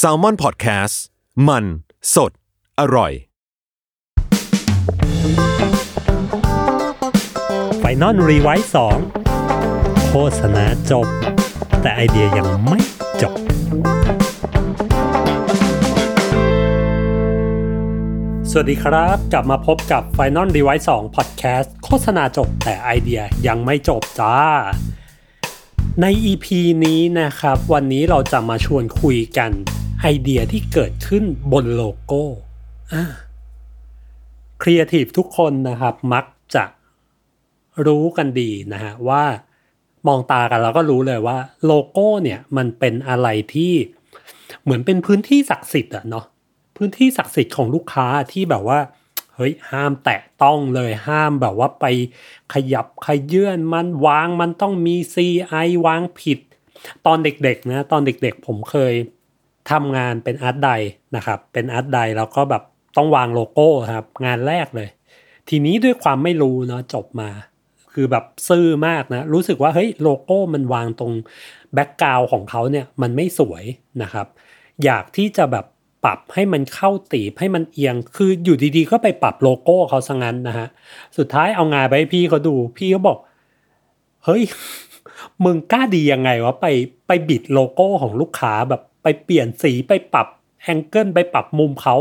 SALMON PODCAST มัน สด อร่อย Final Revise สองโฆษณาจบ แต่ไอเดียยังไม่จบ สวัสดีครับ กลับมาพบกับ Final Revise 2 Podcast โฆษณาจบแต่ไอเดียยังไม่จบจ้า ใน EP นี้นะครับ วันนี้เราจะมาชวนคุยกันไอเดียที่เกิดขึ้นบนโลโก้ครีเอทีฟทุกคนนะครับมักจะรู้กันดีนะฮะว่ามองตากันแล้วก็รู้เลยว่าโลโก้เนี่ยมันเป็นอะไรที่เหมือนเป็นพื้นที่ศักดิ์สิทธิ์อะเนาะพื้นที่ศักดิ์สิทธิ์ของลูกค้าที่แบบว่า เฮ้ยห้ามแตะต้องเลยห้ามแบบว่าไปขยับเขยื้อนมันวางมันต้องมี CI วางผิด ตอนเด็กๆนะตอนเด็กๆผมเคยทำงานเป็น art di นะครับ เป็น art di แล้วก็แบบต้องวางโลโก้ครับ งานแรกเลย ทีนี้ด้วยความไม่รู้เนาะจบมา คือแบบซื่อมากนะ รู้สึกว่าเฮ้ยโลโก้มันวางตรง background ของเขาเนี่ยมันไม่สวยนะครับ อยากที่จะแบบ ปรับให้มันเข้าตีบให้มันเอียง คืออยู่ดีๆ ก็ไปปรับโลโก้เขาซะงั้นนะฮะ สุดท้ายเอางานไปให้พี่เขาดูพี่เขาบอก เฮ้ย มึงกล้าดียังไงวะไปไปบิดโลโก้ของลูกค้าแบบไปเปลี่ยนสีไปปรับ angle ไปปรับมุมเขา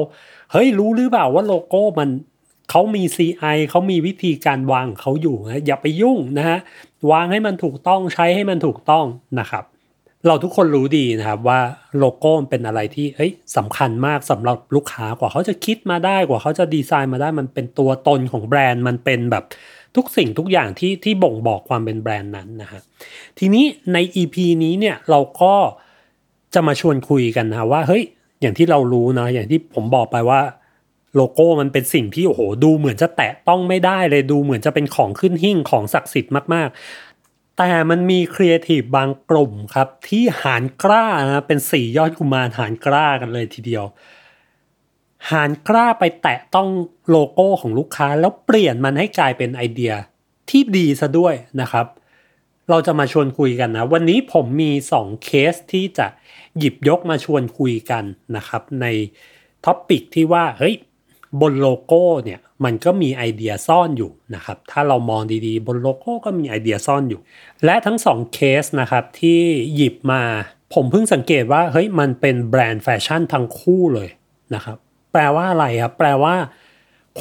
เฮ้ยรู้หรือเปล่าว่าโลโก้มันเขามี CI เขามีวิธีการวางเขาอยู่นะอย่าไปยุ่งนะฮะวางให้มันถูกต้องใช้ให้มันถูกต้องนะครับ เราทุกคนรู้ดีนะครับว่าโลโก้เป็นอะไรที่เฮ้ยสำคัญมากสำหรับลูกค้ากว่าเขาจะคิดมาได้กว่าเขาจะดีไซน์มาได้มันเป็นตัวตนของแบรนด์มันเป็นแบบทุกสิ่งทุกอย่างที่ที่บ่งบอกความเป็นแบรนด์นั้นนะฮะทีนี้ใน EP นี้เนี่ยเราก็จะมาชวนคุยกันนะว่าเฮ้ยอย่างที่เรารู้นะอย่างที่ผมบอกไปว่าโลโก้มันเป็นสิ่งที่โอ้โหดูเหมือนจะแตะต้องไม่ได้เลยดูเหมือนจะเป็นของขึ้นหิ่งของศักดิ์สิทธิ์มาก แต่มันมีครีเอทีฟบางกลุ่มครับ ที่หารกล้านะเป็นสี่ยอดกุมารหารกล้ากันเลยทีเดียว หาญกล้าไปแตะต้องโลโก้ของลูกค้าแล้วเปลี่ยนมันให้กลายเป็นไอเดียที่ดีซะด้วยนะครับ เราจะมาชวนคุยกันนะ วันนี้ผมมี 2 เคสที่จะหยิบยกมาชวนคุยกันนะครับ ใน topic ที่ว่าเฮ้ย บนโลโก้เนี่ยมันก็มีไอเดียซ่อนอยู่นะครับ ถ้าเรามองดีๆ บนโลโก้ก็มีไอเดียซ่อนอยู่ และทั้งสองเคสนะครับที่หยิบมาผมเพิ่งสังเกตว่าเฮ้ยมันเป็นแบรนด์แฟชั่นทั้งคู่เลยนะครับ แปลว่าอะไรครับแปลว่า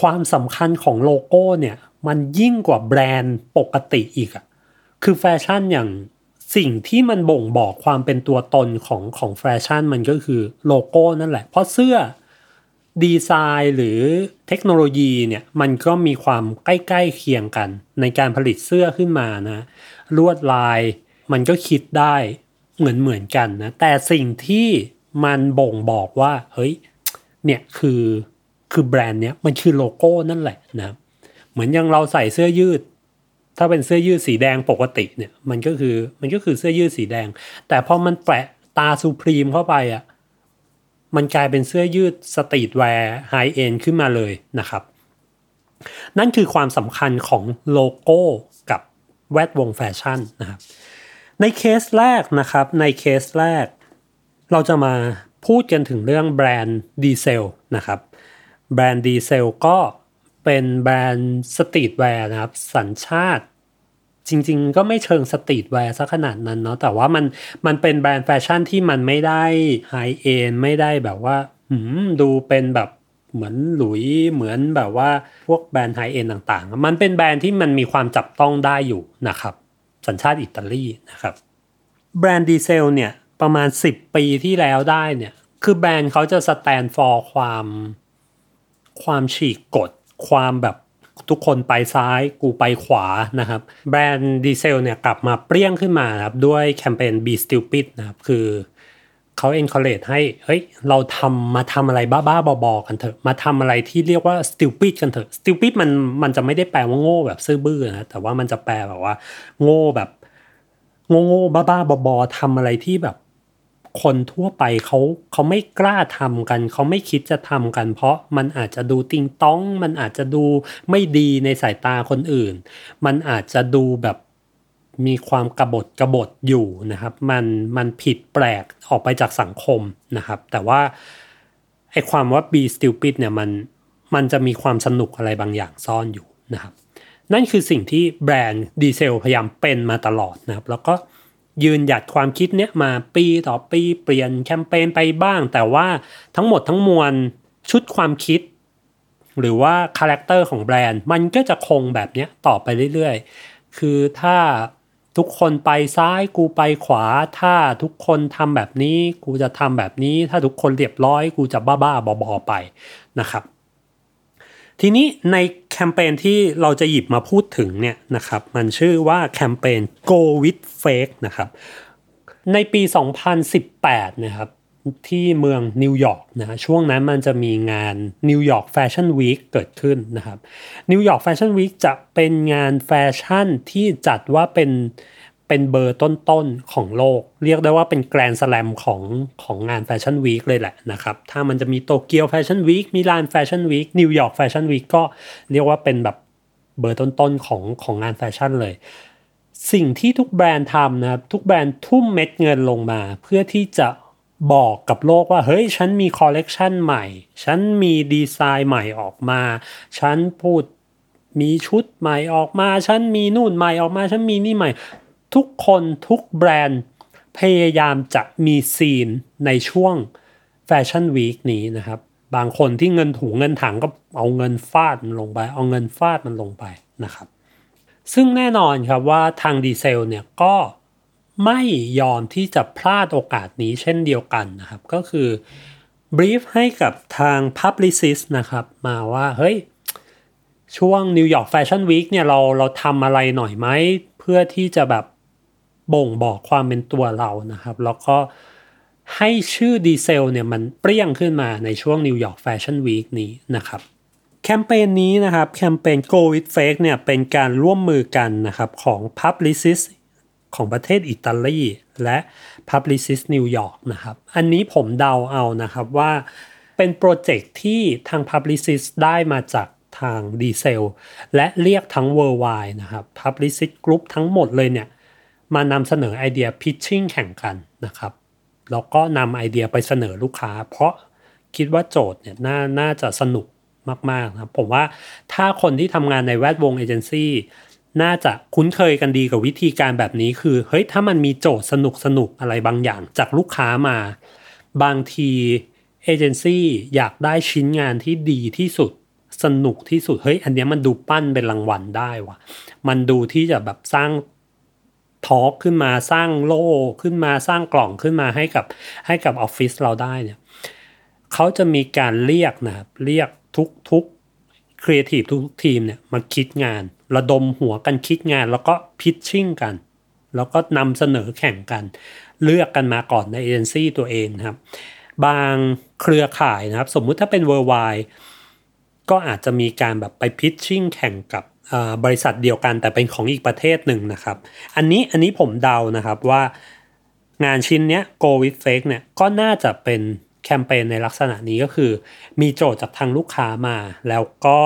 ความสำคัญของโลโก้เนี่ยมันยิ่งกว่าแบรนด์ปกติอีกอะคือแฟชั่นอย่างสิ่งที่มันบ่งบอกความเป็นตัวตนของของแฟชั่นมันก็คือโลโก้นั่นแหละ เพราะเสื้อ ดีไซน์หรือเทคโนโลยีเนี่ยมันก็มีความใกล้ๆเคียงกัน ในการผลิตเสื้อขึ้นมานะลวดลายมันก็คิดได้เหมือนเหมือนกันนะแต่สิ่งที่มันบ่งบอกว่าเฮ้ยเนี่ยคือคือแบรนด์เนี้ยมันคือโลโก้นั่นแหละนะเหมือนอย่างเราใส่เสื้อยืด ถ้าเป็นเสื้อยืดสีแดงปกติเนี่ยมันก็คือมันก็คือเสื้อยืดสีแดง แต่พอมันแปะตรา Supreme เข้าไปอะ มันกลายเป็นเสื้อยืด streetwear high-end ขึ้นมาเลยนะครับ นั่นคือความสำคัญของโลโก้กับแวดวงแฟชั่นนะครับในเคสแรกนะครับในเคสแรก เราจะมาพูดกันถึงเรื่องแบรนด์ดีเซลนะครับแบรนด์ดีเซลก็เป็นแบรนด์ streetwear นะครับ สัญชาติ จริง ๆ ก็ไม่เชิง streetwear ซะขนาดนั้นเนาะแต่ว่ามันมันเป็นแบรนด์แฟชั่นที่มันไม่ได้ high-end ไม่ได้แบบว่าหืมดูเป็นแบบเหมือนหลุยส์เหมือนแบบว่าพวกแบรนด์ high-end ต่างๆ มันเป็นแบรนด์ที่มันมีความจับต้องได้อยู่นะครับ สัญชาติอิตาลีนะครับ แบรนด์ดีเซลเนี่ยประมาณ 10 ปีที่แล้วได้เนี่ยคือแบรนด์เขาจะ stand for ความความฉีกกฎความแบบ ทุกคนไปซ้ายกูไปขวานะครับแบรนด์ดีเซลเนี่ยกลับมาเปรี้ยงขึ้นมาครับด้วยแคมเปญ Be Stupid นะครับคือเขา encourage ให้เฮ้ยเราทำมาทำอะไรบ้าๆบอๆกันเถอะ มาทำอะไรที่เรียกว่า stupid กันเถอะ stupid มันมันจะไม่ได้แปลว่าโง่แบบซื่อบื้อนะแต่ว่ามันจะแปลแบบว่า โง่แบบโง่โง่บ้าๆบอๆทำอะไรที่แบบ คนทั่วไปเขาเขาไม่กล้าทำกัน เขาไม่คิดจะทำกัน เพราะมันอาจจะดูติงต้อง มันอาจจะดูไม่ดีในสายตาคนอื่น มันอาจจะดูแบบมีความกบฏกบฏอยู่นะครับ มันมันผิดแปลกออกไปจากสังคมนะครับ แต่ว่าไอความว่า be stupid เนี่ยมันมันจะมีความสนุกอะไรบางอย่างซ่อนอยู่นะครับ นั่นคือสิ่งที่แบรนด์ดีเซลพยายามเป็นมาตลอดนะครับ แล้วก็ ยืนหยัดความคิดเนี้ยมาปีต่อปีเปลี่ยนแคมเปญไปบ้าง แต่ว่าทั้งหมดทั้งมวลชุดความคิด หรือว่า character ของแบรนด์ มันก็จะคงแบบเนี้ยต่อไปเรื่อยๆ คือถ้าทุกคนไปซ้ายกูไปขวา ถ้าทุกคนทำแบบนี้ กูจะทำแบบนี้ ถ้าทุกคนเรียบร้อย กูจะบ้าๆบอๆไปนะครับ ทีนี้ในแคมเปญที่เราจะหยิบมาพูดถึงเนี่ยนะครับมันชื่อว่าแคมเปญ Go with Fake นะครับในปี 2018 นะครับที่เมืองนิวยอร์กนะช่วงนั้นมันจะมีงานNew York Fashion Week เกิดขึ้นนะครับ New York Fashion Week จะเป็นงานแฟชั่นที่จัดว่าเป็น เป็นเบอร์ต้นๆของโลก เรียกได้ว่าเป็นแกรนด์สแลมของของงาน fashion week เลยแหละนะครับ ถ้ามันจะมี Tokyo Fashion Week Milan Fashion Week New York Fashion Week ก็เรียกว่าเป็นแบบเบอร์ต้นๆของของงานแฟชั่นเลย สิ่งที่ทุกแบรนด์ทำนะครับทุกแบรนด์ทุ่มเม็ดเงินลงมา เพื่อที่จะบอกกับโลกว่าเฮ้ยฉันมีคอลเลกชันใหม่ ฉันมีดีไซน์ใหม่ออกมา ฉันพูดมีชุดใหม่ออกมา ฉันมีนู่นใหม่ออกมา ฉันมีนี่ใหม่ ทุกคนทุกแบรนด์ พยายามจะมี scene ในช่วง fashion week นี้นะครับ บางคนที่เงินถุงเงินถังก็เอาเงินฟาดมันลงไป เอาเงินฟาดมันลงไปนะครับ ซึ่งแน่นอนครับว่าทางดีเซลเนี่ยก็ไม่ยอมที่จะพลาดโอกาสนี้เช่นเดียวกันนะครับ ก็คือ brief ให้กับทาง Publicis นะครับ มาว่า เฮ้ย ช่วง New York Fashion Week เนี่ยเราเราทำอะไรหน่อยไหม เพื่อที่จะแบบ บ่งบอกความเป็นตัวเรานะครับ แล้วก็ให้ชื่อดีเซลเนี่ยมันเปรี้ยงขึ้นมาในช่วง New York Fashion Week นี้นะครับแคมเปญนี้นะครับแคมเปญ Go with Fake เนี่ยเป็นการร่วมมือกันนะครับของ Publicist ของประเทศอิตาลีและ Publicist New York นะครับอันนี้ผมเดาเอานะครับว่าเป็นโปรเจกต์ที่ทาง Publicist ได้มาจากทางดีเซลและเรียกทั้ง Worldwide นะครับ Publicist Group ทั้งหมดเลยเนี่ย มานำเสนอไอเดีย pitching แข่งกันนะครับแล้วก็นำไอเดียไปเสนอลูกค้า เพราะคิดว่าโจทย์เนี่ยน่าน่าจะสนุกมากๆนะครับผมว่าถ้าคนที่ทำงานในแวดวงเอเจนซี่น่าจะคุ้นเคยกันดีกับวิธีการแบบนี้คือเฮ้ยถ้ามันมีโจทย์สนุกสนุกอะไรบางอย่างจากลูกค้ามา บางทีเอเจนซี่อยากได้ชิ้นงานที่ดีที่สุดสนุกที่สุดเฮ้ยอันนี้มันดูปั้นเป็นรางวัลได้วะมันดูที่จะแบบสร้าง ทอล์กขึ้นมาสร้างโล่ขึ้นมาสร้างกล่องขึ้นมาให้กับให้กับออฟฟิศเราได้เนี่ยเขาจะมีการเรียกนะครับเรียกทุกทุกครีเอทีฟทุกทีมเนี่ยมาคิดงาน ระดมหัวกันคิดงาน แล้วก็ pitching กัน แล้วก็นำเสนอแข่งกัน เลือกกันมาก่อนในเอเจนซี่ตัวเองนะครับ บางเครือข่ายนะครับ สมมุติถ้าเป็น worldwide ก็อาจจะมีการแบบไป pitching แข่งกับ บริษัทเดียวกันแต่เป็นของอีกประเทศหนึ่งนะครับ อันนี้อันนี้ผมเดานะครับว่างานชิ้นเนี้ย Go with Fake เนี่ยก็น่าจะเป็นแคมเปญในลักษณะนี้ก็คือ มีโจทย์จากทางลูกค้ามา แล้วก็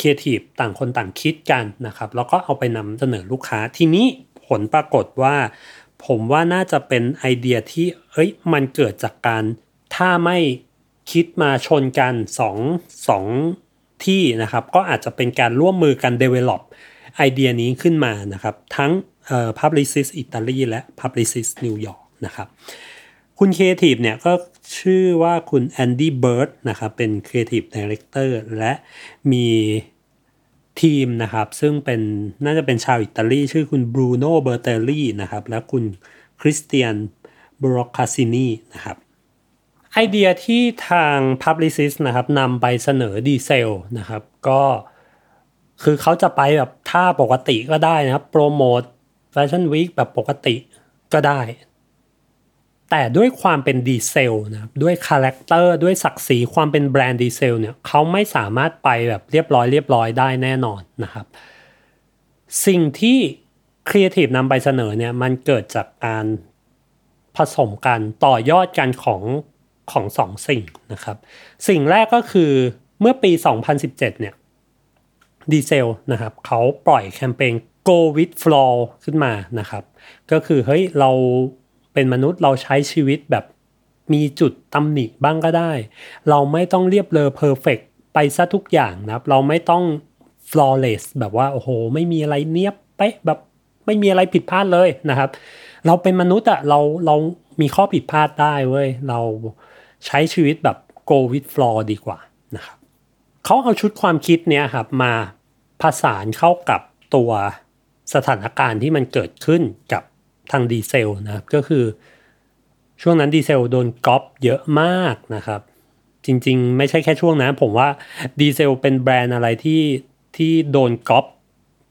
ครีเอทีฟต่างคนต่างคิดกันนะครับ แล้วก็เอาไปนำเสนอลูกค้าทีนี้ผลปรากฏว่า ผมว่าน่าจะเป็นไอเดียที่เอ้ยมันเกิดจากการทำไม่คิดมาชนกันสองสอง ที่นะครับก็อาจจะเป็นการร่วมมือกัน develop ไอเดียนี้ขึ้นมานะครับ ทั้ง Publicis อิตาลีและ Publicis นิวยอร์กนะครับ คุณครีเอทีฟเนี่ยก็ชื่อว่าคุณแอนดี้เบิร์ดนะครับเป็น creative director และมีทีมนะครับ ซึ่งเป็นน่าจะเป็นชาวอิตาลี ชื่อคุณบรูโน่เบอร์เตลลี่นะครับ และคุณคริสเตียนบรอกคาซินีนะครับ ไอเดียที่ทาง Publicis นะครับนำไปเสนอดีเซลนะครับก็คือเขาจะไปแบบท่าปกติก็ได้นะครับ โปรโมทFashion Week แบบปกติก็ได้ แต่ด้วยความเป็นดีเซลนะครับด้วย character ด้วยศักดิ์ศรีความเป็นแบรนด์ดีเซลเนี่ยเขาไม่สามารถไปแบบเรียบร้อยเรียบร้อยได้แน่นอนนะครับ สิ่งที่ครีเอทีฟนำไปเสนอเนี่ยมันเกิดจากการผสมกันต่อยอดกันของ ของสองสิ่งนะครับ สิ่งแรกก็คือเมื่อปี 2017 เนี่ยดีเซลนะครับเขาปล่อยแคมเปญ go with flow ขึ้นมานะครับ ก็คือเฮ้ยเราเป็นมนุษย์เราใช้ชีวิตแบบมีจุดตำหนิบ้างก็ได้ เราไม่ต้องเลิศเลอ perfect ไปซะทุกอย่างนะครับ เราไม่ต้อง flawless แบบว่า โอ้โห ไม่มีอะไรเนียบเป๊ะแบบไม่มีอะไรผิดพลาดเลยนะครับ เราเป็นมนุษย์อะเราเรามีข้อผิดพลาดได้เว้ยเรา ใช้ชีวิตแบบ go with flow ดีกว่านะครับเขาเอาชุดความคิดเนี้ยครับมาผสานเข้ากับตัวสถานการณ์ที่มันเกิดขึ้นกับทางดีเซลนะครับก็คือ ช่วงนั้นดีเซลโดนก๊อปเยอะมากนะครับ จริงๆ ไม่ใช่แค่ช่วงนั้นผมว่าดีเซลเป็นแบรนด์อะไรที่ที่โดนก๊อป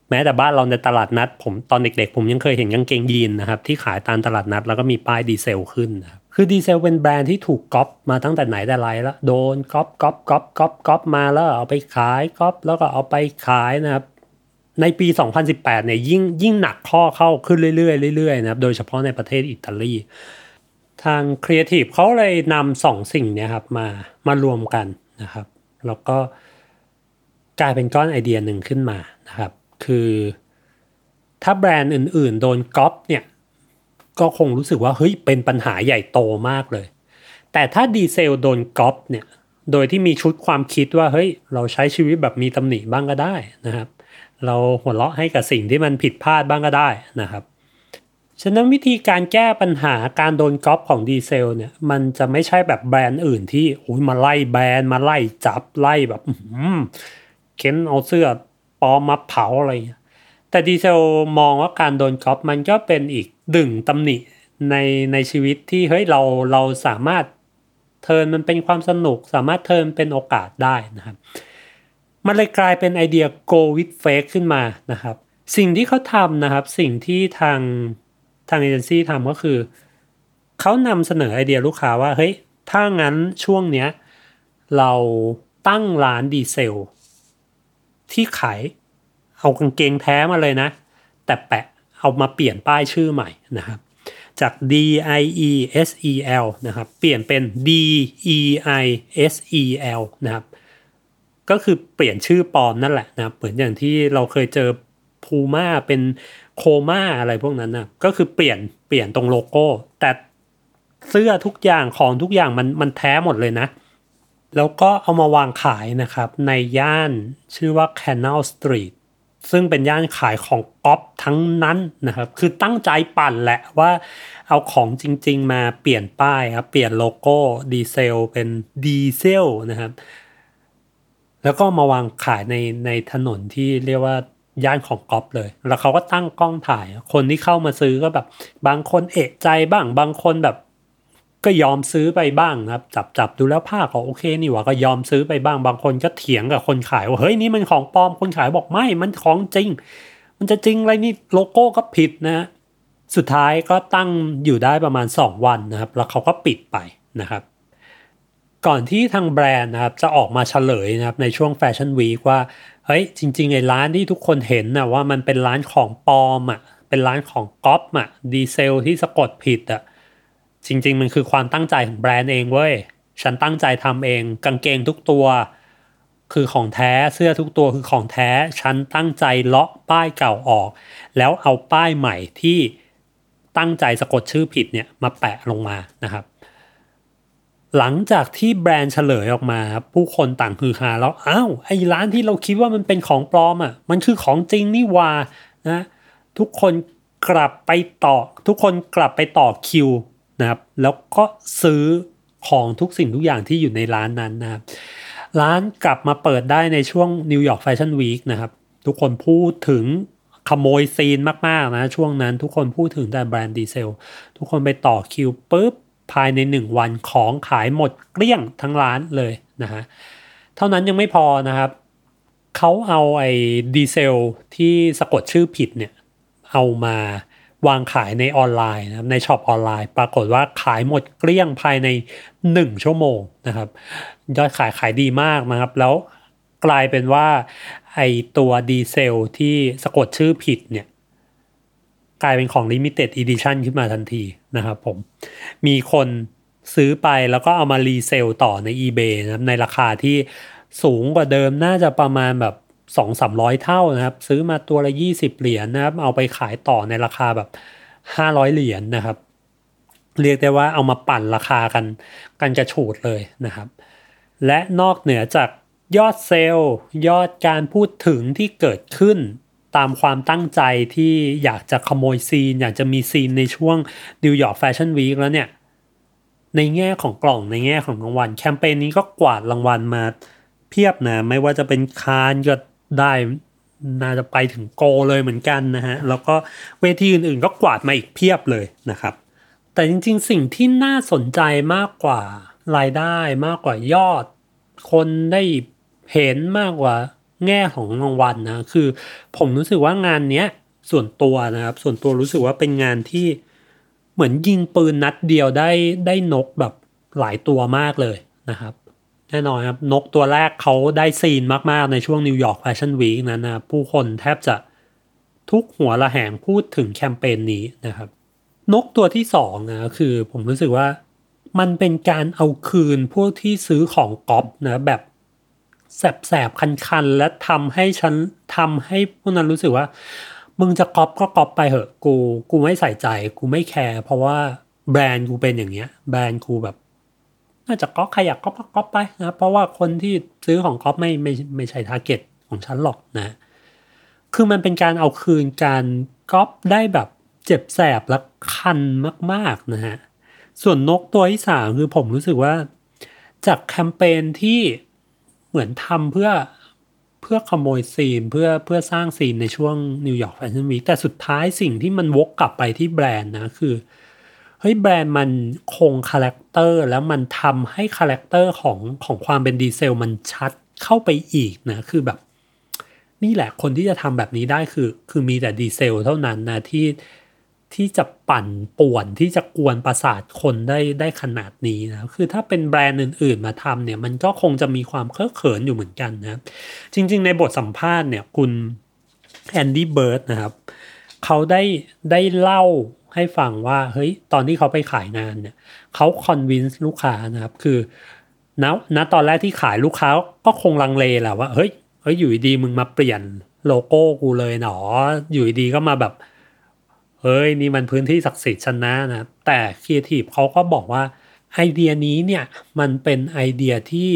แม้แต่บ้านเราในตลาดนัด ผมตอนเด็กๆ ผมยังเคยเห็นกางเกงยีนนะครับ ที่ขายตามตลาดนัด แล้วก็มีป้ายดีเซลขึ้นนะครับ คือดีเซลเป็นแบรนด์ที่ถูกก๊อปมาตั้งแต่ไหนแต่ไรแล้ว โดนก๊อปก๊อปก๊อปก๊อปก๊อปมาแล้วเอาไปขายก๊อปแล้วก็เอาไปขายนะครับ ในปี 2018 เนี่ยยิ่งยิ่งหนักข้อเข้าขึ้นเรื่อยๆเรื่อยๆนะครับโดยเฉพาะในประเทศอิตาลีทางครีเอทีฟเขาเลยนำสองสิ่งเนี่ยครับมามารวมกันนะครับ แล้วก็กลายเป็นก้อนไอเดียหนึ่งขึ้นมานะครับ คือถ้าแบรนด์อื่นๆ โดนก๊อปเนี่ย ก็คงรู้สึกว่าเฮ้ยเป็นปัญหาใหญ่โตมากเลย แต่ถ้าดีเซลโดนก๊อปเนี่ยโดยที่มีชุดความคิดว่าเฮ้ยเราใช้ชีวิตแบบมีตำหนิบ้างก็ได้นะครับ เราหัวเราะให้กับสิ่งที่มันผิดพลาดบ้างก็ได้นะครับฉะนั้นวิธีการแก้ปัญหาการโดนก๊อปของดีเซลเนี่ยมันจะไม่ใช่แบบแบรนด์อื่นที่โอ้ยมาไล่แบรนด์มาไล่จับไล่แบบเค้นเอาเสื้อปลอมมาเผาอะไร แต่ดีเซลมองว่าการโดนก๊อปมันก็เป็นอีกดึงตำหนิในในชีวิตที่เฮ้ยเราเราสามารถเทินมันเป็นความสนุก สามารถเทินเป็นโอกาสได้นะครับ มันเลยกลายเป็นไอเดีย go with fake ขึ้นมานะครับ สิ่งที่เขาทำนะครับ สิ่งที่ทางทางเอเจนซี่ทำก็คือ เขานำเสนอไอเดียลูกค้าว่าเฮ้ยถ้างั้นช่วงเนี้ยเราตั้งร้านดีเซล ที่ขาย เอากางเกงแท้มาเลยนะ แต่แปะเอามาเปลี่ยนป้ายชื่อใหม่นะครับ จาก D I E S E L นะครับ เปลี่ยนเป็น D E I S E L นะครับ ก็คือเปลี่ยนชื่อปลอมนั่นแหละนะเหมือนอย่างที่เราเคยเจอพูม่าเป็นโคม่าอะไรพวกนั้นนะก็คือเปลี่ยนเปลี่ยนตรงโลโก้ แต่เสื้อทุกอย่างของทุกอย่างมันมันแท้หมดเลยนะ แล้วก็เอามาวางขายนะครับ ในย่านชื่อว่า Canal Street ซึ่งเป็นย่านขายของก๊อปทั้งนั้นนะครับ คือตั้งใจปั่นแหละว่าเอาของจริง ๆ มาเปลี่ยนป้ายครับ เปลี่ยนโลโก้ดีเซลเป็นดีเซลนะครับ แล้วก็มาวางขายในในถนนที่เรียกว่าย่านของก๊อปเลย แล้วเขาก็ตั้งกล้องถ่าย คนที่เข้ามาซื้อก็แบบ บางคนเอะใจบ้าง บางคนแบบ ก็ยอมซื้อไปบ้างครับ จับจับดูแล้วผ้าเขาโอเคนี่หว่าก็ยอมซื้อไปบ้างบางคนก็เถียงกับคนขายว่าเฮ้ยนี่มันของปลอมคนขายบอกไม่มันของจริง มันจะจริงอะไรนี่โลโก้ก็ผิดนะสุดท้ายก็ตั้งอยู่ได้ประมาณ 2 วันนะครับ แล้วเขาก็ปิดไปนะครับ ก่อนที่ทางแบรนด์นะครับจะออกมาเฉลยนะครับในช่วง Fashion Week ว่าเฮ้ยจริงๆไอ้ร้านที่ทุกคนเห็นนะว่ามันเป็นร้านของปลอมอะเป็นร้านของก๊อปอะดีเซลที่สะกดผิดอะ จริง ๆ มันคือความตั้งใจของแบรนด์เองเว้ย ฉันตั้งใจทำเองกางเกงทุกตัว คือของแท้เสื้อทุกตัวคือของแท้ ฉันตั้งใจเลาะป้ายเก่าออก แล้วเอาป้ายใหม่ที่ตั้งใจสะกดชื่อผิดเนี่ยมาแปะลงมานะครับ หลังจากที่แบรนด์เฉลยออกมา ผู้คนต่างฮือฮาแล้วอ้าวไอ้ร้านที่เราคิดว่ามันเป็นของปลอมอะมันคือของจริงนี่ว่านะทุกคนกลับไปต่อทุกคนกลับไปต่อคิว นะครับ แล้วก็ซื้อของทุกสิ่งทุกอย่างที่อยู่ในร้านนั้นนะครับ ร้านกลับมาเปิดได้ในช่วง New York Fashion Week นะครับ ทุกคนพูดถึงขโมย scene มากๆนะ ช่วงนั้นทุกคนพูดถึงแต่แบรนด์ดีเซล ทุกคนไปต่อคิวปุ๊บ ภายใน 1 วันของขายหมดเกลี้ยงทั้งร้านเลยนะฮะเท่านั้นยังไม่พอนะครับ เขาเอาไอ้ดีเซลที่สะกดชื่อผิดเนี่ย เอามา วางขายในออนไลน์นะครับใน shop online ปรากฏว่าขายหมดเกลี้ยงภายใน 1 ชั่วโมงนะครับยอดขายขายดีมากนะครับ แล้วกลายเป็นว่าไอตัวดีเซลที่สะกดชื่อผิดเนี่ยกลายเป็นของ Limited Edition ขึ้นมาทันทีนะครับผม มีคนซื้อไปแล้วก็เอามา resale ต่อใน eBay นะครับในราคาที่สูงกว่าเดิมน่าจะประมาณแบบ สองสามร้อยเท่านะครับ ซื้อมาตัวละยี่สิบเหรียญนะครับ เอาไปขายต่อในราคาแบบห้าร้อยเหรียญนะครับ เรียกได้ว่าเอามาปั่นราคากันกันกระฉูดเลยนะครับ และนอกเหนือจากยอดเซลล์ยอดการพูดถึงที่เกิดขึ้นตามความตั้งใจที่อยากจะขโมย scene อยากจะมี scene ในช่วง New York Fashion Week แล้วเนี่ย ในแง่ของกล่องในแง่ของรางวัล แคมเปญนี้ก็กวาดรางวัลมาเพียบนะ ไม่ว่าจะเป็นคานก็ ได้น่าจะไปถึงโกเลยเหมือนกันนะฮะ แล้วก็เวทีอื่นๆก็กวาดมาอีกเพียบเลยนะครับ แต่จริงๆ สิ่งที่น่าสนใจมากกว่ารายได้มากกว่ายอด คนได้เห็นมากกว่าแง่ของรางวัลนะคือผมรู้สึกว่างานเนี้ยส่วนตัวนะครับ ส่วนตัวรู้สึกว่าเป็นงานที่เหมือนยิงปืนนัดเดียวได้ได้นกแบบหลายตัวมากเลยนะครับ แน่นอนครับ นกตัวแรกเขาได้ scene มากๆ ในช่วง New York Fashion Week นั้นนะผู้คนแทบจะทุกหัวละแหงพูดถึงแคมเปญนี้นะครับ นกตัวที่สองนะคือผมรู้สึกว่ามันเป็นการเอาคืนพวกที่ซื้อของก๊อปนะแบบแสบๆ คันๆ และทำให้ฉันทำให้พวกนั้นรู้สึกว่า มึงจะก๊อปก็ก๊อปไปเหอะกู กูไม่ใส่ใจ กูไม่ care เพราะว่าแบรนด์กูเป็นอย่างเงี้ย แบรนด์กูแบบ น่าจะก๊อปใครอยากก๊อปก็ก๊อปไปนะเพราะว่าคนที่ซื้อของก๊อปไม่ไม่ไม่ใช่ target ของฉันหรอกนะ คือมันเป็นการเอาคืนการก๊อปได้แบบเจ็บแสบและคันมาก ๆนะฮะ ส่วนนกตัวที่สามคือผมรู้สึกว่า จากแคมเปญที่เหมือนทำเพื่อเพื่อขโมย scene เพื่อเพื่อสร้าง scene ในช่วงNew York Fashion Week แต่สุดท้ายสิ่งที่มันวกกลับไปที่แบรนด์นะ คือ เฮ้ยแบรนด์มันคง character แล้วมันทำให้ character ของของความเป็นดีเซลมันชัดเข้าไปอีกนะคือแบบ นี่แหละคนที่จะทำแบบนี้ได้คือ คือมีแต่ดีเซลเท่านั้นนะที่ที่จะปั่นป่วนที่จะกวนประสาทคนได้ได้ขนาดนี้นะคือถ้าเป็นแบรนด์อื่น ๆ มาทำเนี่ย มันก็คงจะมีความเคอะเขินอยู่เหมือนกันนะ จริง ๆ ในบทสัมภาษณ์เนี่ยคุณแอนดี้เบิร์ดนะครับเขาได้ได้เล่า ให้ฟังว่าเฮ้ยตอนที่เขาไปขายงานเนี่ยเขา convince ลูกค้านะครับ คือณณตอนแรกที่ขายลูกค้าก็คงลังเลแหละว่าเฮ้ยเฮ้ยอยู่ดีมึงมาเปลี่ยนโลโก้กูเลยหรอ อยู่ดีก็มาแบบเฮ้ยนี่มันพื้นที่ศักดิ์สิทธิ์ชนะนะแต่ครีเอทีฟเขาก็บอกว่าไอเดียนี้เนี่ยมันเป็นไอเดียที่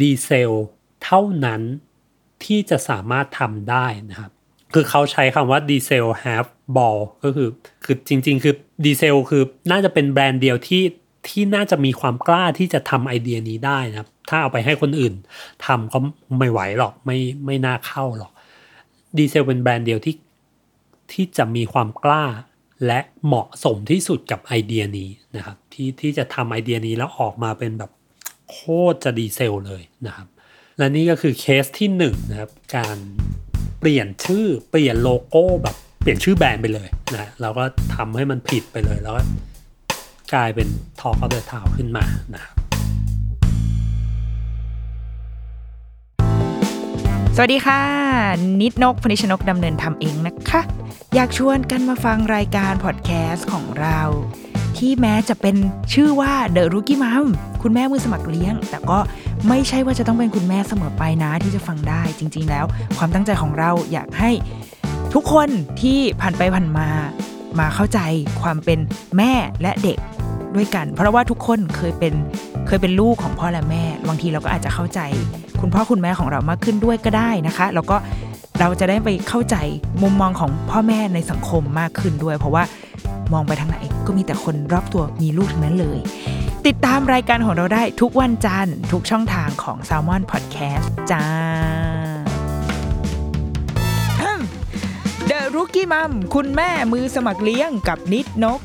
ดีเซลเท่านั้นที่จะสามารถทำได้นะครับ คือเขาใช้คำว่า Diesel have ball ก็คือ คือจริง ๆ คือดีเซลคือน่าจะเป็นแบรนด์เดียวที่ที่น่าจะมีความกล้าที่จะทำไอเดียนี้ได้นะครับ ถ้าเอาไปให้คนอื่นทำก็ไม่ไหวหรอกไม่ไม่น่าเข้าหรอกดีเซลเป็นแบรนด์เดียวที่ที่จะมีความกล้าและเหมาะสมที่สุดกับไอเดียนี้นะครับที่ที่จะทำไอเดียนี้แล้วออกมาเป็นแบบโคตรจะดีเซลเลยนะครับ และนี่ก็คือเคสที่หนึ่งนะครับการ เปลี่ยนชื่อเปลี่ยนโลโก้แบบเปลี่ยนชื่อแบรนด์ไปเลยนะแล้วก็ทำให้มันผิดไปเลยแล้วก็กลายเป็นทอ k อ f เด e ทาขึ้นมานะครับสวัสดีค่ะ นิดนกพนิชนกดำเนินทำเองนะคะ อยากชวนกันมาฟังรายการพอดแคสต์ของเรา ที่แม้จะเป็นชื่อว่า The Rookie Mom คุณแม่มือสมัครเลี้ยง แต่ก็ ไม่ใช่ว่าจะต้องเป็นคุณแม่เสมอไปนะที่จะฟังได้จริง ๆ แล้ว ความตั้งใจของเราอยากให้ทุกคนที่ผ่านไปผ่านมา มาเข้าใจความเป็นแม่และเด็กด้วยกัน เพราะว่าทุกคนเคยเป็นเคยเป็นลูกของพ่อและแม่ บางทีเราก็อาจจะเข้าใจ คุณพ่อคุณแม่ของเรามากขึ้นด้วยก็ได้นะคะ แล้วก็เราจะได้ไปเข้าใจมุมมองของพ่อแม่ในสังคมมากขึ้นด้วย เพราะว่ามองไปทางไหนก็มีแต่คนรอบตัวมีลูกทั้งนั้นเลย ติดตามรายการของเราได้ทุกวันจันทร์ทุกช่องทางของ s ซ l m o n Podcast จ้า The Rookie Mom คุณแม่มือสมัครเลี้ยงกับนิดนก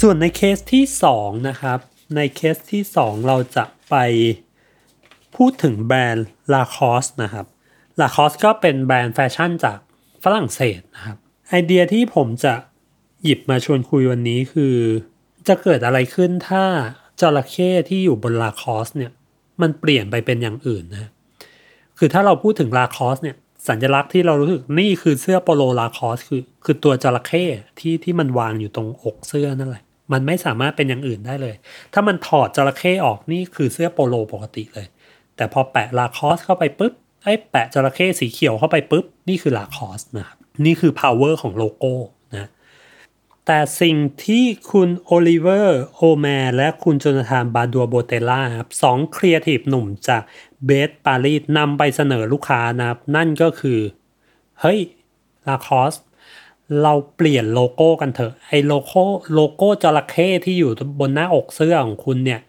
ส่วนในเคสที่ 2 นะครับ ในเคสที่ 2 เราจะไป พูดถึงแบรนด์ Lacoste นะครับ Lacoste ก็เป็นแบรนด์แฟชั่นจากฝรั่งเศสนะครับไอเดียที่ผมจะหยิบมาชวนคุยวันนี้คือ จะเกิดอะไรขึ้นถ้าจระเข้ที่อยู่บน Lacoste เนี่ยมันเปลี่ยนไปเป็นอย่างอื่นนะคือถ้าเราพูดถึง Lacoste เนี่ยสัญลักษณ์ที่เรารู้สึกนี่คือเสื้อโปโล Lacoste คือคือตัวจระเข้ที่ที่มันวางอยู่ตรงอกเสื้อนั่นแหละมันไม่สามารถเป็นอย่างอื่นได้เลย ถ้ามันถอดจระเข้ออกนี่คือเสื้อโปโลปกติเลย แต่พอแปะ Lacoste เข้าไปปุ๊บไอ้แปะจระเข้สีเขียวเข้าไปปุ๊บ นี่คือ Lacoste นะครับนี่คือ power ของโลโก้นะแต่สิ่งที่คุณโอลิเวอร์โอแมนและคุณโจนาธานบาดัวโบเตล่าครับสองครีเอทีฟหนุ่มจาก BETC Paris นำไปเสนอลูกค้านะครับนั่นก็คือ เฮ้ย Lacoste เราเปลี่ยนโลโก้กันเถอะ ไอ้โลโก้โลโก้จระเข้ที่อยู่บนหน้าอกเสื้อของคุณเนี่ย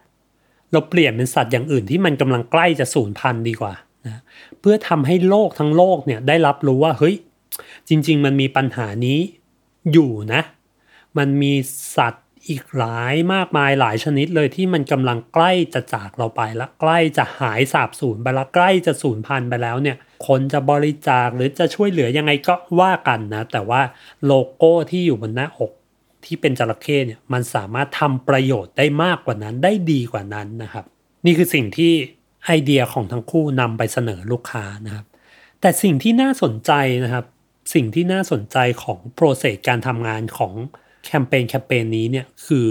เราเปลี่ยนเป็นสัตว์อย่างอื่นที่มันกำลังใกล้จะสูญพันธุ์ดีกว่านะเพื่อทำให้โลกทั้งโลกเนี่ยได้รับรู้ว่าเฮ้ยจริง ๆ มันมีปัญหานี้อยู่นะ มันมีสัตว์อีกหลายมากมายหลายชนิดเลยที่มันกำลังใกล้จะจากเราไปละใกล้จะหายสาบสูญไปละใกล้จะสูญพันธุ์ไปแล้วเนี่ย คนจะบริจาคหรือจะช่วยเหลือยังไงก็ว่ากันนะ แต่ว่าโลโก้ที่อยู่บนหน้าอก ที่เป็นจระเข้เนี่ยมันสามารถทำประโยชน์ได้มากกว่านั้นได้ดีกว่านั้นนะครับ นี่คือสิ่งที่ไอเดียของทั้งคู่นำไปเสนอลูกค้านะครับ แต่สิ่งที่น่าสนใจนะครับ สิ่งที่น่าสนใจของ process การทำงานของแคมเปญแคมเปญนี้เนี่ยคือ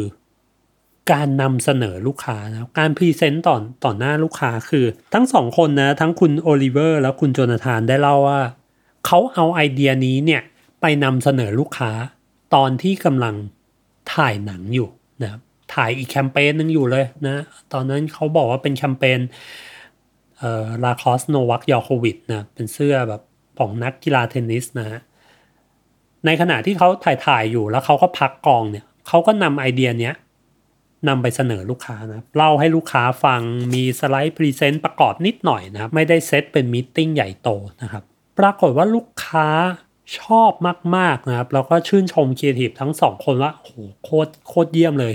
การนำเสนอลูกค้านะการ present ต่อต่อหน้าลูกค้าคือ ทั้งสองคนนะ ทั้งคุณโอลิเวอร์และคุณโจนาธานได้เล่าว่า เขาเอาไอเดียนี้เนี่ยไปนำเสนอลูกค้า ตอนที่กำลังถ่ายหนังอยู่นะครับถ่ายอีกแคมเปญหนึงอยู่เลยนะ ตอนนั้นเขาบอกว่าเป็นแคมเปญเอ่อ Lacoste โนวัคยอโควิชนะ เป็นเสื้อแบบของนักกีฬาเทนนิสนะฮะ ในขณะที่เขาถ่ายถ่ายอยู่แล้วเขาก็พักกองเนี่ยเขาก็นำไอเดียเนี้ยนำไปเสนอลูกค้านะเล่าให้ลูกค้าฟังมีสไลด์ present ประกอบนิดหน่อยนะครับไม่ได้เซตเป็น meeting ใหญ่โตนะครับ ปรากฏว่าลูกค้า ชอบมากๆนะครับ แล้วก็ชื่นชมครีเอทีฟทั้งสองคนว่าโหโคตรโคตรเยี่ยมเลย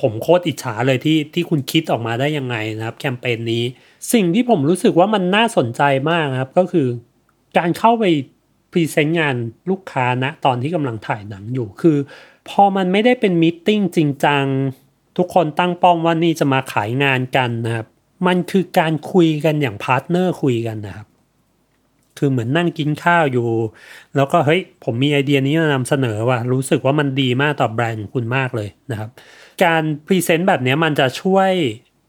ผมโคตรอิจฉาเลยที่ที่คุณคิดออกมาได้ยังไงนะครับ แคมเปญนี้ สิ่งที่ผมรู้สึกว่ามันน่าสนใจมากนะครับ ก็คือ การเข้าไป present งานลูกค้านะตอนที่กำลังถ่ายหนังอยู่คือ พอมันไม่ได้เป็น meeting จริงจังทุกคนตั้งป้อมว่านี่จะมาขายงานกันนะครับ มันคือการคุยกันอย่าง partner คุยกันนะครับ คือเหมือนนั่งกินข้าวอยู่ แล้วก็เฮ้ยผมมีไอเดียนี้มานำเสนอว่ะรู้สึกว่ามันดีมากต่อแบรนด์ของคุณมากเลยนะครับ การ present แบบนี้มันจะช่วย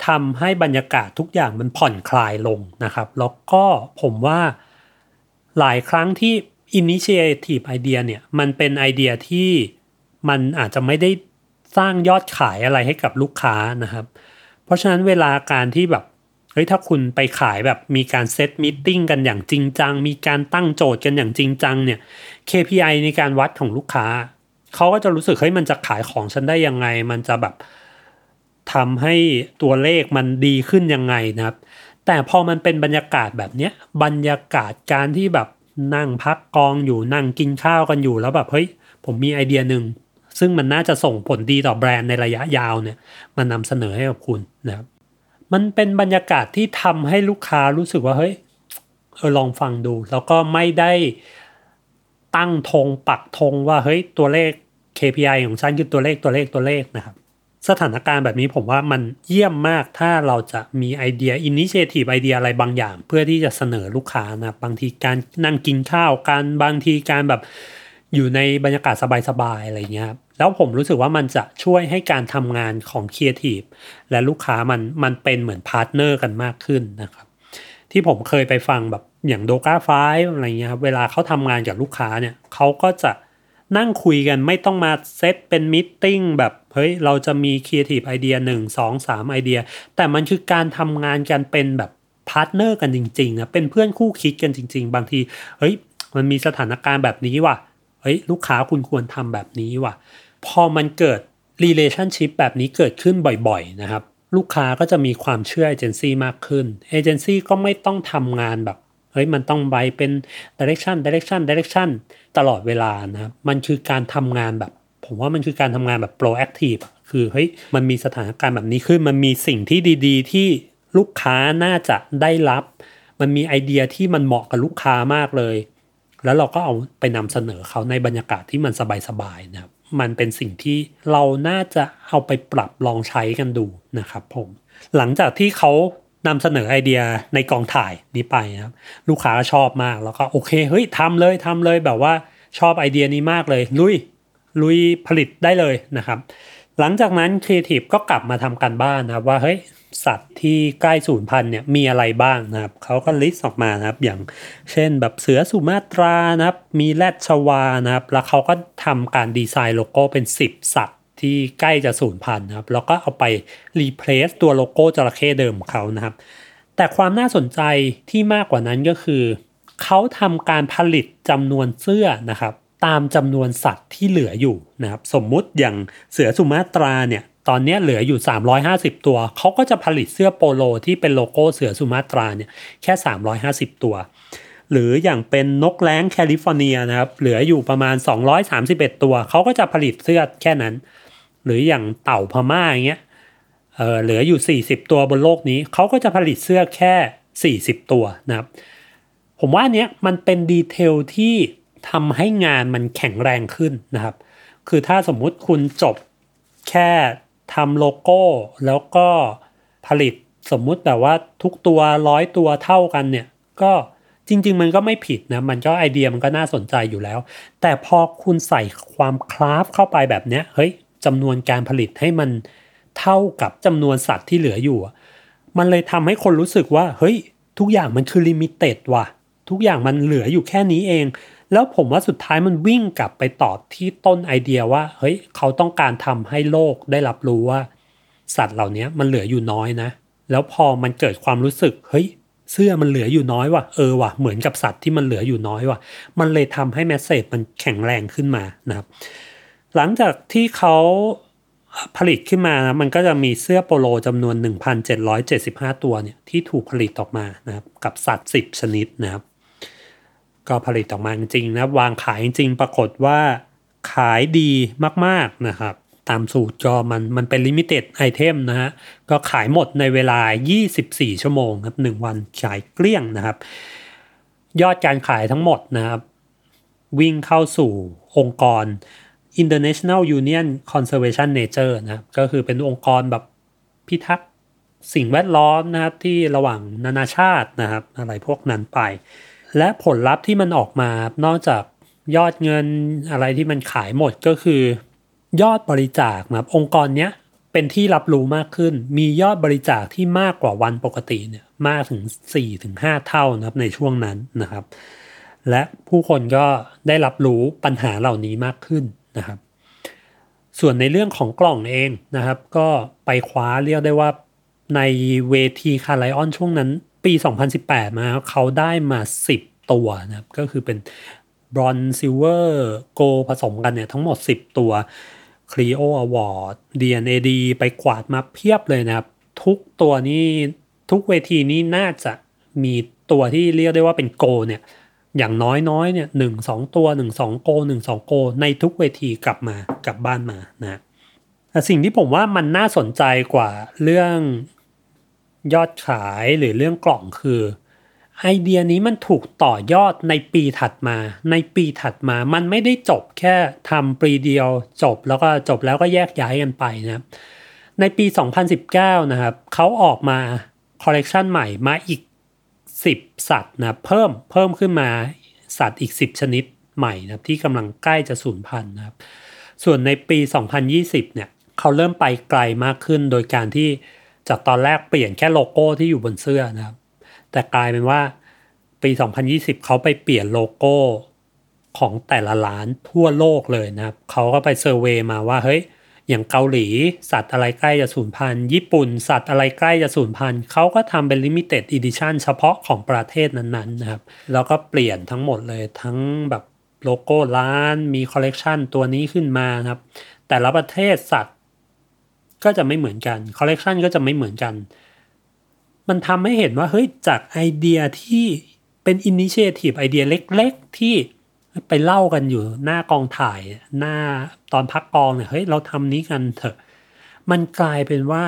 ทำให้บรรยากาศทุกอย่างมันผ่อนคลายลงนะครับ แล้วก็ผมว่าหลายครั้งที่ initiative idea เนี่ยมันเป็นไอเดียที่มันอาจจะไม่ได้สร้างยอดขายอะไรให้กับลูกค้านะครับ เพราะฉะนั้นเวลาการที่แบบ เฮ้ยถ้าคุณไปขายแบบมีการเซตมิ팅กันอย่างจริงจัง มีการตั้งโจทย์กันอย่างจริงจังเนี่ย KPI ในการวัดของลูกค้า เขาก็จะรู้สึกเฮ้ยมันจะขายของฉันได้ยังไง มันจะแบบทำให้ตัวเลขมันดีขึ้นยังไงนะครับ แต่พอมันเป็นบรรยากาศแบบเนี้ยบรรยากาศการที่แบบนั่งพักกองอยู่นั่งกินข้าวกันอยู่แล้วแบบเฮ้ยผมมีไอเดียหนึ่งซึ่งมันน่าจะส่งผลดีต่อแบรนด์ในระยะยาวเนี่ย มันนำเสนอให้กับคุณนะครับ มันเป็นบรรยากาศที่ทำให้ลูกค้ารู้สึกว่าเฮ้ยเออลองฟังดู แล้วก็ไม่ได้ตั้งธงปักธงว่าเฮ้ยตัวเลข KPI ของฉันคือตัวเลขตัวเลขตัวเลขนะครับ สถานการณ์แบบนี้ผมว่ามันเยี่ยมมากถ้าเราจะมีไอเดีย initiative ไอเดียอะไรบางอย่าง เพื่อที่จะเสนอลูกค้านะบางทีการนั่งกินข้าวการบางทีการแบบ อยู่ในบรรยากาศสบายๆอะไรเงี้ยครับแล้วผมรู้สึกว่ามันจะช่วยให้การทำงานของครีเอทีฟและลูกค้ามันมันเป็นเหมือน partner กันมากขึ้นนะครับ ที่ผมเคยไปฟังแบบอย่างโดกาไฟอะไรเงี้ยครับเวลาเขาทำงานกับลูกค้าเนี่ยเขาก็จะนั่งคุยกันไม่ต้องมาเซตเป็น meeting แบบเฮ้ยเราจะมี creative idea หนึ่งสองสามไอเดีย แต่มันคือการทำงานกันเป็นแบบ partner กันจริงๆนะเป็นเพื่อนคู่คิดกันจริง ๆ บางทีเฮ้ยมันมีสถานการณ์แบบนี้ว่ะ เฮ้ยลูกค้าคุณควรทำแบบนี้ว่ะ พอมันเกิด relationship แบบนี้เกิดขึ้นบ่อยๆนะครับ ลูกค้าก็จะมีความเชื่อเอเจนซี่มากขึ้นเอเจนซี่ก็ไม่ต้องทำงานแบบเฮ้ยมันต้องไปเป็น direction direction direction ตลอดเวลานะครับมันคือการทำงานแบบ ผมว่ามันคือการทำงานแบบ proactive คือเฮ้ยมันมีสถานการณ์แบบนี้ขึ้น มันมีสิ่งที่ดีๆ ที่ลูกค้าน่าจะได้รับ มันมีไอเดียที่มันเหมาะกับลูกค้ามากเลย แล้วเราก็เอาไปนำเสนอเขาในบรรยากาศที่มันสบายๆนะครับมันเป็นสิ่งที่เราน่าจะเอาไปปรับลองใช้กันดูนะครับผมหลังจากที่เขานำเสนอไอเดียในกองถ่ายนี้ไปนะครับลูกค้าก็ชอบมากแล้วก็โอเคเฮ้ยทำเลยทำเลยแบบว่าชอบไอเดียนี้มากเลย ลุยลุยผลิตได้เลยนะครับ หลังจากนั้นครีเอทีฟก็กลับมาทำการบ้านนะครับว่าเฮ้ย สัตว์ที่ใกล้สูญพันธุ์เนี่ยมีอะไรบ้างนะครับเขาก็ list ออกมานะครับอย่างเช่นแบบเสือสุมาตรานะครับ มีแรดชวานะครับ แล้วเขาก็ทำการดีไซน์โลโก้เป็น 10 สัตว์ที่ใกล้จะสูญพันธุ์นะครับ แล้วก็เอาไปรีเพลซตัวโลโก้จระเข้เดิมของเขานะครับ แต่ความน่าสนใจที่มากกว่านั้นก็คือ เขาทำการผลิตจำนวนเสื้อนะครับตามจำนวนสัตว์ที่เหลืออยู่นะครับ สมมุติอย่างเสือสุมาตราเนี่ย ตอนนี้เหลืออยู่ 350 ตัว เขาก็จะผลิตเสื้อโปโลที่เป็นโลโก้เสือสุมาตราเนี่ยแค่ 350 ตัว หรืออย่างเป็นนกแร้งแคลิฟอร์เนียนะครับเหลืออยู่ประมาณ 231 ตัว เขาก็จะผลิตเสื้อแค่นั้น หรืออย่างเต่าพม่าอย่างเงี้ยเออเหลืออยู่ 40 ตัวบนโลกนี้เขาก็จะผลิตเสื้อแค่ 40 ตัวนะครับ ผมว่าเนี้ยมันเป็นดีเทลที่ทำให้งานมันแข็งแรงขึ้นนะครับ คือถ้าสมมุติคุณจบแค่ ทำโลโก้ แล้วก็ผลิตสมมุติแบบว่าทุกตัวร้อยตัวเท่ากันเนี่ย ก็จริง ๆ มันก็ไม่ผิดนะ มันก็ไอเดียมันก็น่าสนใจอยู่แล้ว แต่พอคุณใส่ความ craft เข้าไปแบบเนี้ยเฮ้ยจำนวนการผลิตให้มันเท่ากับจำนวนสัตว์ที่เหลืออยู่ มันเลยทำให้คนรู้สึกว่า เฮ้ย ทุกอย่างมันคือ limited ว่ะ ทุกอย่างมันเหลืออยู่แค่นี้เอง แล้วผมว่าสุดท้ายมันวิ่งกลับไปตอบที่ต้นไอเดียว่า เฮ้ยเขาต้องการทำให้โลกได้รับรู้ว่า สัตว์เหล่านี้มันเหลืออยู่น้อยนะ แล้วพอมันเกิดความรู้สึก เฮ้ย เสื้อมันเหลืออยู่น้อยว่ะ เออว่ะ เหมือนกับสัตว์ที่มันเหลืออยู่น้อยว่ะ มันเลยทำให้ message มันแข็งแรงขึ้นมานะครับ หลังจากที่เขาผลิตขึ้นมานะมันก็จะมีเสื้อโปโลจำนวน 1,775 ตัวเนี่ยที่ถูกผลิตออกมานะครับกับสัตว์ 10 ชนิดนะครับ ก็ผลิตออกมาจริงนะวางขายจริงปรากฏว่าขายดีมากๆนะครับ ตามสูตรก็มันมันเป็น limited item นะฮะก็ขายหมดในเวลา 24 ชั่วโมงครับ 1 วันขายเกลี้ยงนะครับ ยอดการขายทั้งหมดนะครับ วิ่งเข้าสู่องค์กร International Union Conservation Nature นะครับก็คือเป็นองค์กรแบบพิทักษ์สิ่งแวดล้อมนะครับที่ระหว่างนานาชาตินะครับ อะไรพวกนั้นไป และผลลัพธ์ที่มันออกมานอกจากยอดเงินอะไรที่มันขายหมดก็คือ ยอดบริจาคนะครับองค์กรเนี้ยเป็นที่รับรู้มากขึ้น มียอดบริจาคที่มากกว่าวันปกติเนี่ยมากถึง 4-5 เท่านะครับในช่วงนั้นนะครับ และผู้คนก็ได้รับรู้ปัญหาเหล่านี้มากขึ้นนะครับ ส่วนในเรื่องของกล่องเองนะครับ ก็ไปคว้าเรียกได้ว่าในเวที Cannes Lions ช่วงนั้น ปี 2018 มาเขาได้มา 10 ตัวนะครับ ก็คือเป็น Bronze Silver Gold ผสมกันเนี่ยทั้งหมด 10 ตัว c l e o Award DNAD ไปกวาดมาเพียบเลยนะครับ ทุกตัวนี้ทุกเวทีนี้น่าจะมีตัวที่เรียกได้ว่าเป็นโกเนี่ยอย่างน้อยน้อยเนี่ยหนึ่งสองตัวหนึ่งสองโกหนึ่งสองโก ในทุกเวทีกลับมากลับบ้านมานะแต่สิ่งที่ผมว่ามันน่าสนใจกว่าเรื่อง ยอดขายหรือเรื่องกล่องคือ ไอเดียนี้มันถูกต่อยอดในปีถัดมา ในปีถัดมามันไม่ได้จบแค่ทำปีเดียวจบแล้วก็จบแล้วก็แยกย้ายกันไปนะในปี 2019 นะครับเขาออกมาคอลเลกชันใหม่มาอีก 10 สัตว์นะเพิ่มเพิ่มขึ้นมาสัตว์อีก 10 ชนิดใหม่นะที่กำลังใกล้จะสูญพันธุ์นะครับส่วนในปี 2020 เนี่ยเขาเริ่มไปไกลมากขึ้นโดยการที่ จากตอนแรกเปลี่ยนแค่โลโก้ที่อยู่บนเสื้อนะครับ แต่กลายเป็นว่าปี 2020 เขาไปเปลี่ยนโลโก้ของแต่ละร้านทั่วโลกเลยนะครับ เขาก็ไป survey มาว่าเฮ้ยอย่างเกาหลี สัตว์อะไรใกล้จะสูญพันธุ์ญี่ปุ่น สัตว์อะไรใกล้จะสูญพันธุ์เขาก็ทำเป็น limited edition เฉพาะของประเทศนั้นๆนะครับ แล้วก็เปลี่ยนทั้งหมดเลยทั้งแบบโลโก้ร้านมีคอลเลกชันตัวนี้ขึ้นมาครับ แต่ละประเทศสัตว์ ก็จะไม่เหมือนกันคอลเลกชันก็จะไม่เหมือนกัน มันทำให้เห็นว่าเฮ้ยจากไอเดียที่เป็นอินิเชทีฟไอเดียเล็ก ๆ ที่ไปเล่ากันอยู่หน้ากองถ่ายหน้าตอนพักกองเนี่ยเฮ้ยเราทำนี้กันเถอะ มันกลายเป็นว่า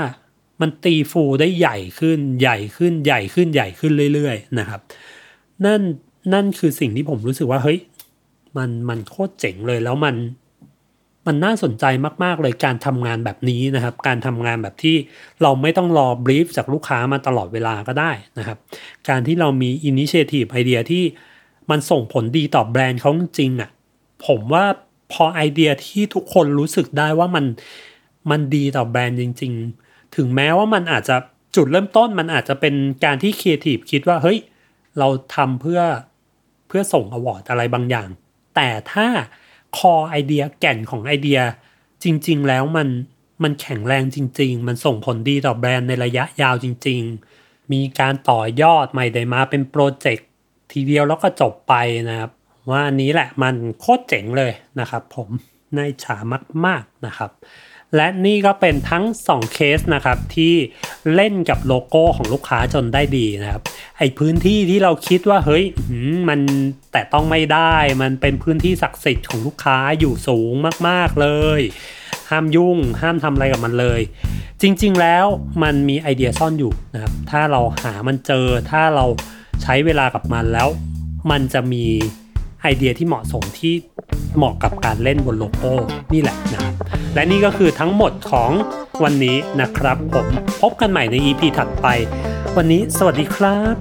มันตีฟูได้ใหญ่ขึ้นใหญ่ขึ้นใหญ่ขึ้นใหญ่ขึ้นเรื่อย ๆ นะครับ นั่นนั่นคือสิ่งที่ผมรู้สึกว่าเฮ้ยมันมันโคตรเจ๋งเลยแล้วมัน มันน่าสนใจมาก ๆ เลยการทำงานแบบนี้นะครับ การทำงานแบบที่เราไม่ต้องรอ brief จากลูกค้ามาตลอดเวลาก็ได้นะครับ การที่เรามี initiative idea ที่มันส่งผลดีต่อแบรนด์เขาจริงๆอะผมว่าพอไอเดียที่ทุกคนรู้สึกได้ว่ามันมันดีต่อแบรนด์จริง ๆ ถึงแม้ว่ามันอาจจะจุดเริ่มต้นมันอาจจะเป็นการที่ครีเอทีฟคิดว่าเฮ้ย เราทำเพื่อเพื่อส่ง award อะไรบางอย่าง แต่ถ้า core idea แก่นของไอเดีย จริง ๆ แล้วมันมันแข็งแรงจริง ๆ มันส่งผลดีต่อแบรนด์ในระยะยาวจริง ๆ มีการต่อยอดใหม่ได้มาเป็นโปรเจกต์ทีเดียวแล้วก็จบไปนะครับ ว่าอันนี้แหละมันโคตรเจ๋งเลยนะครับ ผมน่าอิจฉามาก ๆนะครับ และนี่ก็เป็นทั้ง 2 เคสนะครับที่เล่นกับโลโก้ของลูกค้าจนได้ดีนะครับไอพื้นที่ที่เราคิดว่าเฮ้ยมมันแต่ต้องไม่ได้มันเป็นพื้นที่ศักดิ์สิทธิ์ของลูกค้าอยู่สูงมากๆเลย ห้ามยุ่งห้ามทำอะไรกับมันเลย จริงๆแล้วมันมีไอเดียซ่อนอยู่นะครับถ้าเราหามันเจอถ้าเราใช้เวลากับมันแล้ว มันจะมี ไอเดียที่เหมาะสมที่เหมาะกับการเล่นบนโลโก้นี่แหละนะครับและนี่ก็คือทั้งหมดของวันนี้นะครับ ผมพบกันใหม่ใน EP ถัดไป วันนี้สวัสดีครับ